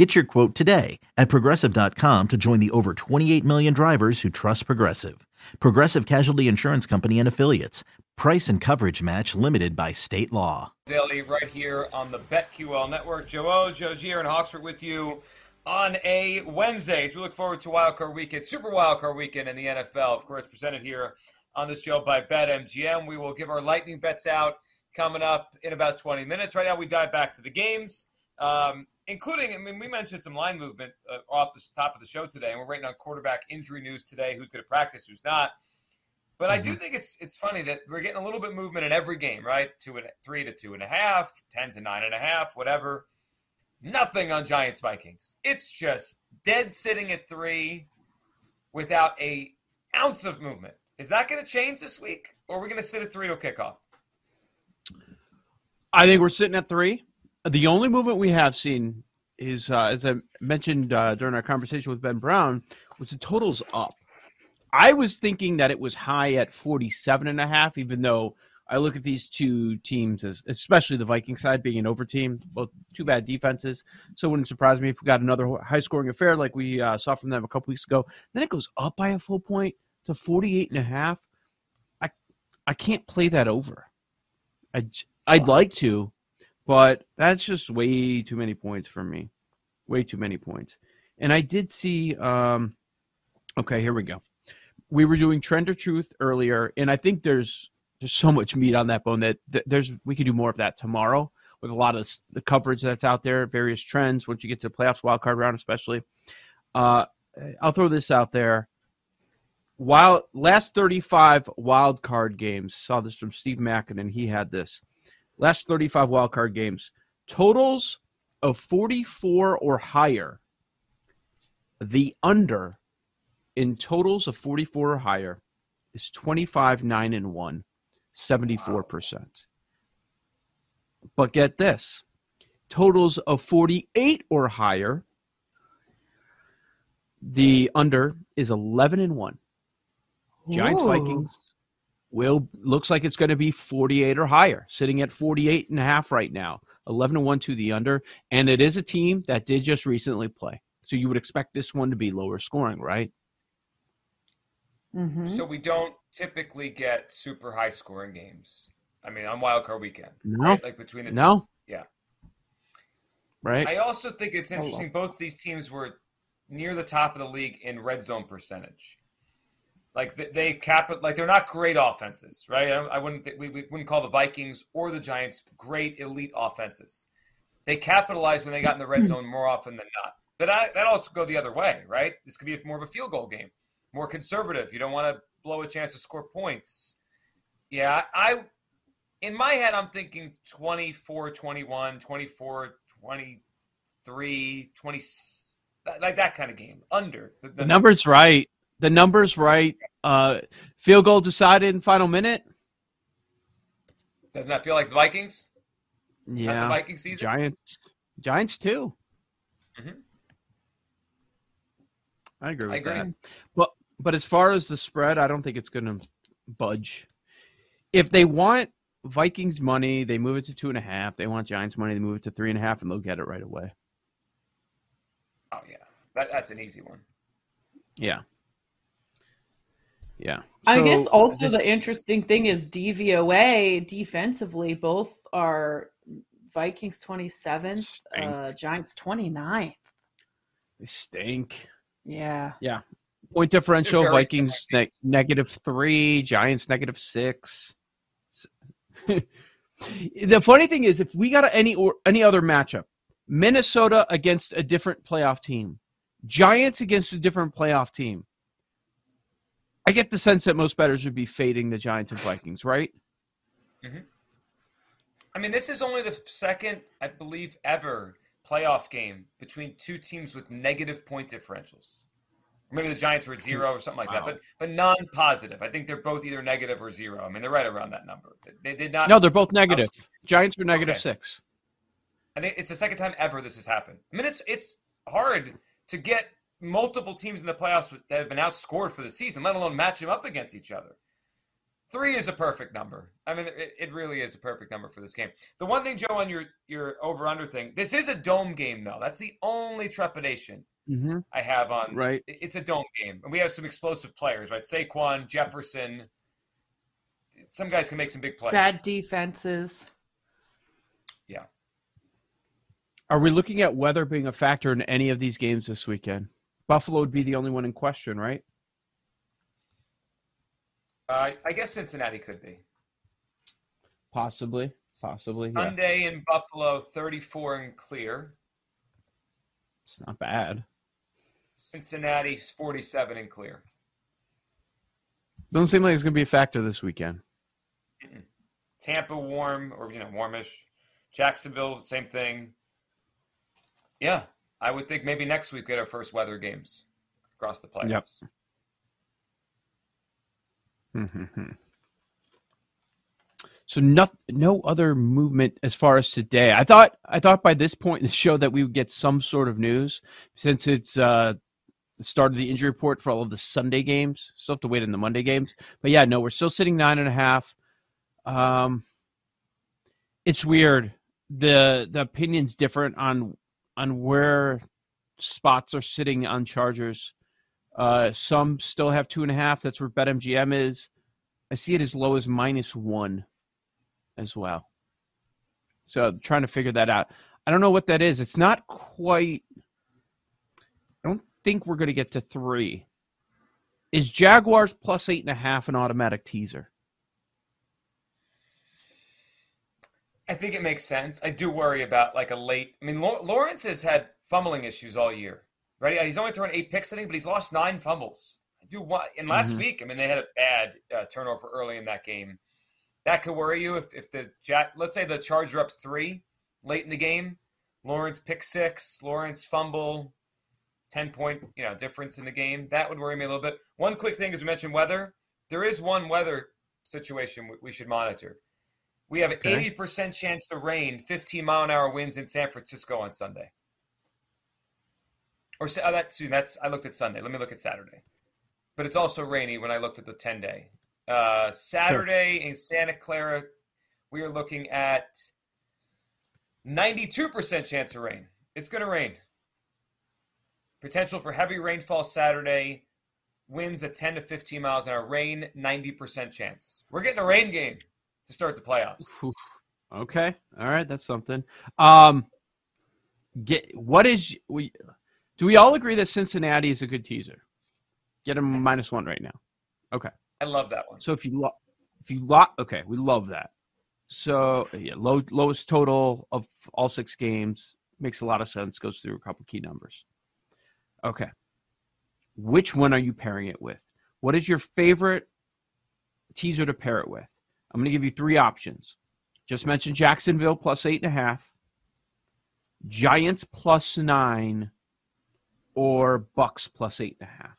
Get your quote today at progressive.com to join the over 28 million drivers who trust Progressive. Progressive Casualty Insurance Company and Affiliates. Price and coverage match limited by state law. Daily right here on the BetQL network. Joe O, Joe G, and Hawksford with you on a Wednesday. So we look forward to Wildcard Weekend, Super Wildcard Weekend in the NFL, of course, presented here on the show by BetMGM. We will give our lightning bets out coming up in about 20 minutes. Right now, we dive back to the games. Um, including, I mean, we mentioned some line movement uh, off the top of the show today, and we're waiting on quarterback injury news today. Who's going to practice? Who's not? But mm-hmm. I do mm-hmm. think it's it's funny that we're getting a little bit movement in every game, right? Two and three to two and a half, ten to nine and a half, whatever. Nothing on Giants Vikings. It's just dead sitting at three without a ounce of movement. Is that going to change this week, or are we going to sit at three till kickoff? I think we're sitting at three. The only movement we have seen is, uh, as I mentioned uh, during our conversation with Ben Brown, was the totals up. I was thinking that it was high at 47 and a half, even though I look at these two teams as, especially the Viking side being an over team, both two bad defenses. So it wouldn't surprise me if we got another high scoring affair like we uh, saw from them a couple weeks ago. Then it goes up by a full point to 48 and a half. I, I can't play that over. I, I'd like to, but that's just way too many points for me. Way too many points. And I did see. Um, okay, here we go. We were doing trend or truth earlier, and I think there's there's so much meat on that bone that there's we could do more of that tomorrow with a lot of the coverage that's out there, various trends. Once you get to the playoffs, wild card round, especially. Uh, I'll throw this out there. While last 35 wild card games, saw this from Steve Mackin, and he had this last 35 wildcard games, totals of 44 or higher. The under in totals of 44 or higher is 25, 9, and 1, 74%. Wow. But get this totals of 48 or higher, the under is 11 and 1. Giants, Ooh. Vikings, will looks like it's going to be 48 or higher, sitting at 48 and a half right now. 11 to 1 to the under, and it is a team that did just recently play. So you would expect this one to be lower scoring, right? Mm-hmm. So we don't typically get super high scoring games. I mean, on Wild Card Weekend, no, right? like between the no, two. yeah, right. I also think it's interesting. Both these teams were near the top of the league in red zone percentage. Like they cap it, like they're not great offenses, right? I, wouldn't we, we wouldn't call the Vikings or the Giants great elite offenses. They capitalized when they got in the red zone more often than not. But I, that also go the other way, right? This could be more of a field goal game, more conservative. You don't want to blow a chance to score points. Yeah, I in my head I'm thinking 24 21, 24 23, 20 like that kind of game. Under the, the, the numbers right the numbers right. Uh, field goal decided in final minute. Doesn't that feel like the Vikings? Yeah, the Viking season. Giants, Giants too. Mm-hmm. I agree with I agree. that. But but as far as the spread, I don't think it's going to budge. If they want Vikings money, they move it to two and a half. They want Giants money, they move it to three and a half, and they'll get it right away. Oh yeah, that, that's an easy one. Yeah. Yeah. So I guess also this... the interesting thing is DVOA defensively, both are Vikings 27th, uh, Giants 29th. They stink. Yeah. Yeah. Point differential Vikings ne- negative three, Giants negative six. the funny thing is, if we got any or any other matchup, Minnesota against a different playoff team, Giants against a different playoff team, I get the sense that most bettors would be fading the Giants and Vikings, right? Mm-hmm. I mean, this is only the second, I believe, ever playoff game between two teams with negative point differentials. Or maybe the Giants were at zero or something like Wow. that, but but non-positive. I think they're both either negative or zero. I mean, they're right around that number. They did not. No, they're both negative. Giants were negative Okay. six. I think it's the second time ever this has happened. I mean, it's it's hard to get multiple teams in the playoffs that have been outscored for the season, let alone match them up against each other. Three is a perfect number. I mean, it, it really is a perfect number for this game. The one thing, Joe, on your your over under thing, this is a dome game though. That's the only trepidation Mm-hmm. I have on. Right. It's a dome game, and we have some explosive players, right? Saquon, Jefferson. Some guys can make some big plays. Bad defenses. Yeah. Are we looking at weather being a factor in any of these games this weekend? Buffalo would be the only one in question, right? Uh, I guess Cincinnati could be. Possibly. Possibly. Yeah. Sunday in Buffalo, 34 and clear. It's not bad. Cincinnati, 47 and clear. Doesn't seem like it's going to be a factor this weekend. Tampa, warm or you know warmish. Jacksonville, same thing. Yeah, I would think maybe next week we get our first weather games across the playoffs. Mhm. So no, no other movement as far as today. I thought I thought by this point in the show that we would get some sort of news since it's uh, the start of the injury report for all of the Sunday games. Still have to wait in the Monday games. But yeah, no, we're still sitting nine and a half. Um, it's weird. the The opinion's different on on where spots are sitting on Chargers. Uh, some still have two and a half. That's where BetMGM is. I see it as low as minus one as well. So trying to figure that out. I don't know what that is. It's not quite. I don't think we're going to get to three. Is Jaguars plus eight and a half an automatic teaser? I think it makes sense. I do worry about like a late. I mean, Lawrence has had fumbling issues all year. Right? He's only thrown eight picks, I think, but he's lost nine fumbles. I do want. And last Mhm. week, I mean, they had a bad uh, turnover early in that game. That could worry you if, if the Jack. Let's say the Charger up three late in the game. Lawrence pick six. Lawrence fumble. Ten point, you know, difference in the game. That would worry me a little bit. One quick thing, as we mentioned, weather. There is one weather situation we should monitor. We have an Okay. 80% chance of rain, 15 mile an hour winds in San Francisco on Sunday. Or oh, that's that's I looked at Sunday. Let me look at Saturday. But it's also rainy when I looked at the 10 day. Uh, Saturday in Santa Clara, we are looking at 92% chance of rain. It's going to rain. Potential for heavy rainfall Saturday. Winds at 10 to 15 miles an hour. Rain, 90% chance. We're getting a rain game to start the playoffs. Okay, all right, that's something. Um, get what is we? Do we all agree that Cincinnati is a good teaser? Get a minus one right now. Okay. I love that one. So if you lo- if you lot, okay, we love that. So yeah, low lowest total of all six games makes a lot of sense. Goes through a couple key numbers. Okay, which one are you pairing it with? What is your favorite teaser to pair it with? I'm going to give you three options. Just mentioned Jacksonville plus eight and a half, Giants plus nine, or Bucks plus eight and a half.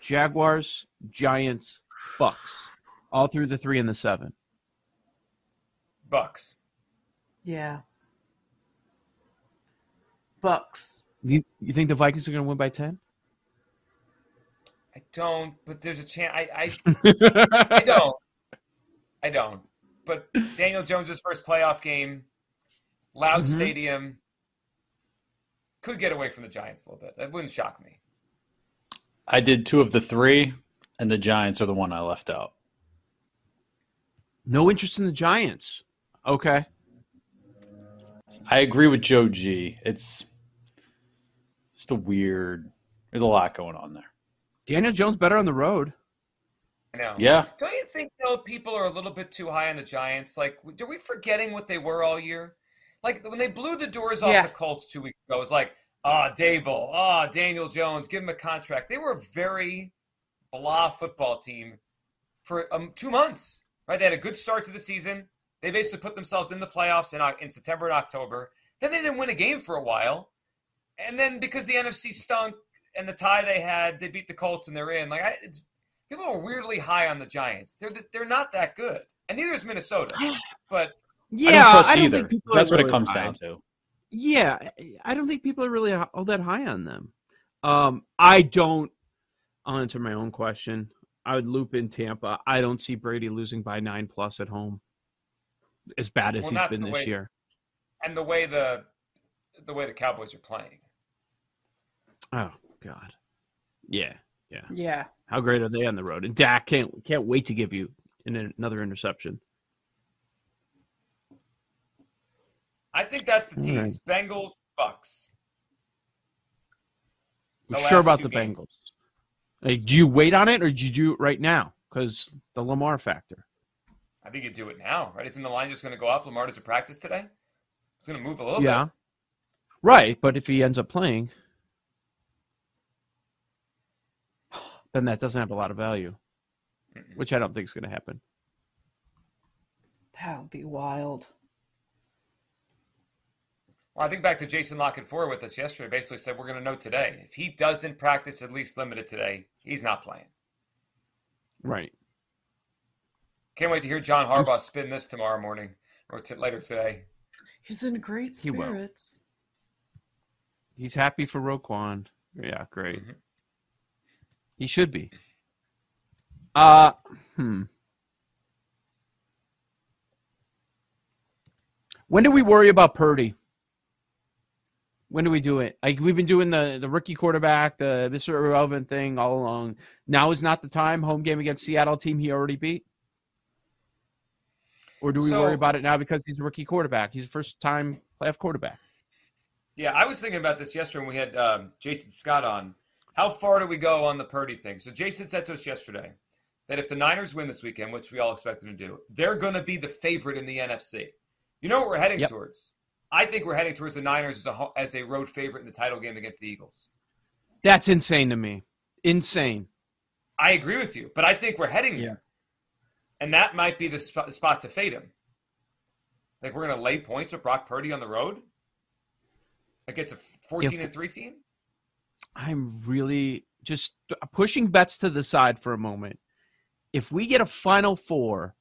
Jaguars, Giants, Bucks, all through the three and the seven. Bucks. Yeah. Bucks. You, you think the Vikings are going to win by ten? I don't, but there's a chance. I, I, I don't. I don't. But Daniel Jones's first playoff game, loud Mhm. stadium, could get away from the Giants a little bit. That wouldn't shock me. I did two of the three, and the Giants are the one I left out. No interest in the Giants. Okay. I agree with Joe G. It's just a weird. There's a lot going on there. Daniel Jones better on the road. I know. Yeah, Don't you think though people are a little bit too high on the Giants? Like, are we forgetting what they were all year? Like when they blew the doors off Yeah. the Colts two weeks ago, it was like, ah, Daboll, ah, Daniel Jones, give him a contract. They were a very blah football team for um, two months, right? They had a good start to the season. They basically put themselves in the playoffs in, in September and October. Then they didn't win a game for a while. and then because the NFC stunk and the tie they had, they beat the Colts and they're in. Like I, it's people are weirdly high on the Giants. They're they're not that good, and neither is Minnesota. But Yeah, I don't trust I don't either. think people That's are what it comes down to. Yeah, I don't think people are really all that high on them. Um, I don't. I'll answer my own question. I would loop in Tampa. I don't see Brady losing by nine plus at home, as bad as Well, he's that's been this way- year. and the way the the way the Cowboys are playing. Oh God, yeah, yeah. Yeah. How great are they on the road? And Dak can't can't wait to give you an, another interception. I think that's the All right. teams: Bengals, Bucks. You The sure about the games. Bengals? Like, do you wait on it or do you do it right now? Because the Lamar factor. I think you do it now, right? Isn't the line just going to go up? Lamar does a practice today. It's going to move a little bit. Yeah. bit. Right, but if he ends up playing, then that doesn't have a lot of value, Mm-mm. which I don't think is going to happen. That would be wild. Well, I think back to Jason La Canfora with us yesterday. Basically said we're going to know today if he doesn't practice at least limited today, he's not playing. Right. Can't wait to hear John Harbaugh spin this tomorrow morning or t- later today. He's in great He will. spirits. He's happy for Roquan. Yeah, great. Mhm. He should be. Uh, hmm. When do we worry about Purdy? When do we do it? Like we've been doing the the rookie quarterback, the Mr. Irrelevant thing all along. Now is not the time. Home game against Seattle team he already beat. Or do we So- worry about it now because he's a rookie quarterback? He's a first time playoff quarterback. Yeah, I was thinking about this yesterday when we had um, Jason Scott on. How far do we go on the Purdy thing? So Jason said to us yesterday that if the Niners win this weekend, which we all expect them to do, they're going to be the favorite in the NFC. You know what we're heading Yep. towards? I think we're heading towards the Niners as a as a road favorite in the title game against the Eagles. That's insane to me. Insane. I agree with you, but I think we're heading there, Yeah. and that might be the sp- spot to fade him. Like we're going to lay points with Brock Purdy on the road against a fourteen and three team. I'm really just uh, pushing bets to the side for a moment. If we get a final four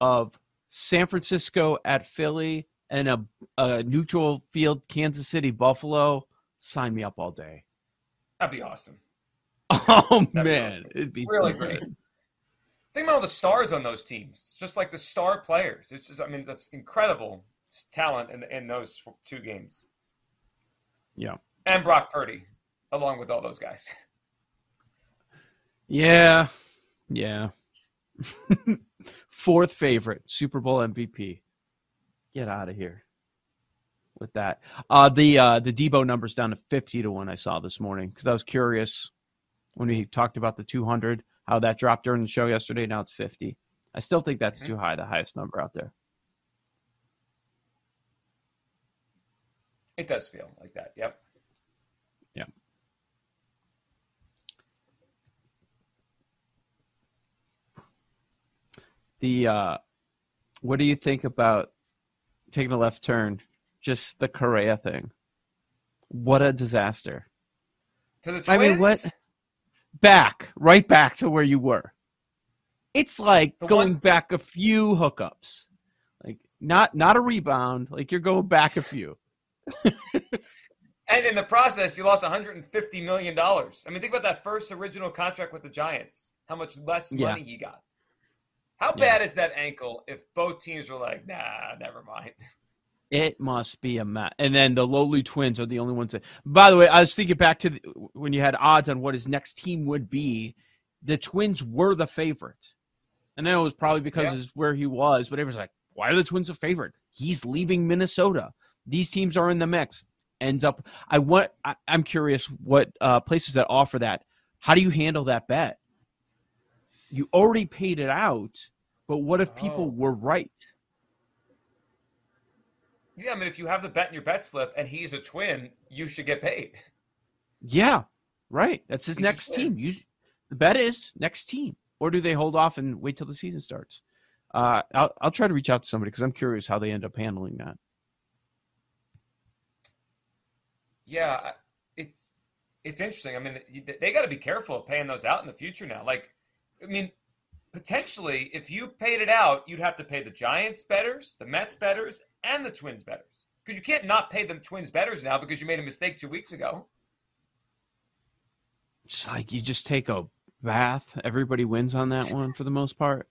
of San Francisco at Philly and a, a neutral field Kansas City Buffalo, sign me up all day. That'd be awesome. Oh be man, it'd be really so great. Think about all the stars on those teams, just like the star players. It's just, I mean, that's incredible talent in, in those two games. Yeah. And Brock Purdy, along with all those guys. Yeah, yeah. Fourth favorite, Super Bowl MVP. Get out of here with that. Uh, the uh, the Deebo numbers down to fifty to one. I saw this morning because I was curious when we talked about the two hundred, how that dropped during the show yesterday. Now it's fifty. I still think that's Mhm. too high, the highest number out there. It does feel like that. Yep. The uh, what do you think about taking a left turn? Just the Correa thing. What a disaster. To the Twins. I mean, what? Back, right back to where you were. It's like The going one- back a few hookups, like not not a rebound. Like you're going back a few. And in the process, you lost 150 million dollars. I mean, think about that first original contract with the Giants. How much less Yeah. money he got. How Yeah. bad is that ankle if both teams were like, nah, never mind? It must be a mess. And then the lowly twins are the only ones that. By the way, I was thinking back to the, when you had odds on what his next team would be. The twins were the favorite, and I know it was probably because Yeah. it's where he was. But everyone's like, "Why are the twins a favorite? He's leaving Minnesota. These teams are in the mix." Ends up. I want. I, I'm curious what uh, places that offer that. How do you handle that bet? You already paid it out, but what if people Oh. were right? Yeah, I mean, if you have the bet in your bet slip and he's a twin, you should get paid. Yeah, right. That's his He's next team. You, the bet is next team, or do they hold off and wait till the season starts? Uh, I'll I'll try to reach out to somebody because I'm curious how they end up handling that. Yeah, it's it's interesting. I mean, they got to be careful of paying those out in the future now. Like, I mean, potentially, if you paid it out, you'd have to pay the Giants bettors, the Mets bettors, and the Twins bettors because you can't not pay them Twins bettors now because you made a mistake two weeks ago. It's like you just take a bath. Everybody wins on that one for the most part,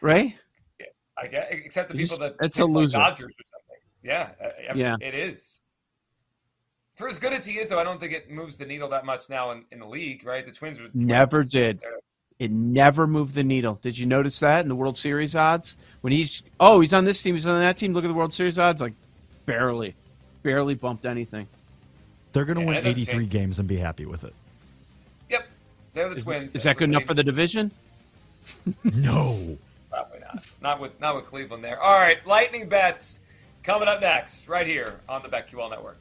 right? Yeah, I guess, except the people that it's a loser. Dodgers or something. Yeah, I yeah, it is. For as good as he is, though, I don't think it moves the needle that much now in, in the league, right? The Twins, the twins never did. It never moved the needle. Did you notice that in the World Series odds? When he's oh, he's on this team, he's on that team. Look at the World Series odds, like barely, barely bumped anything. They're going to yeah, win 83 games and be happy with it. Yep, they're the is, Twins. Is that good enough for the division? no, probably not. Not with not with Cleveland there. All right, lightning bets coming up next, right here on the BetQL Network.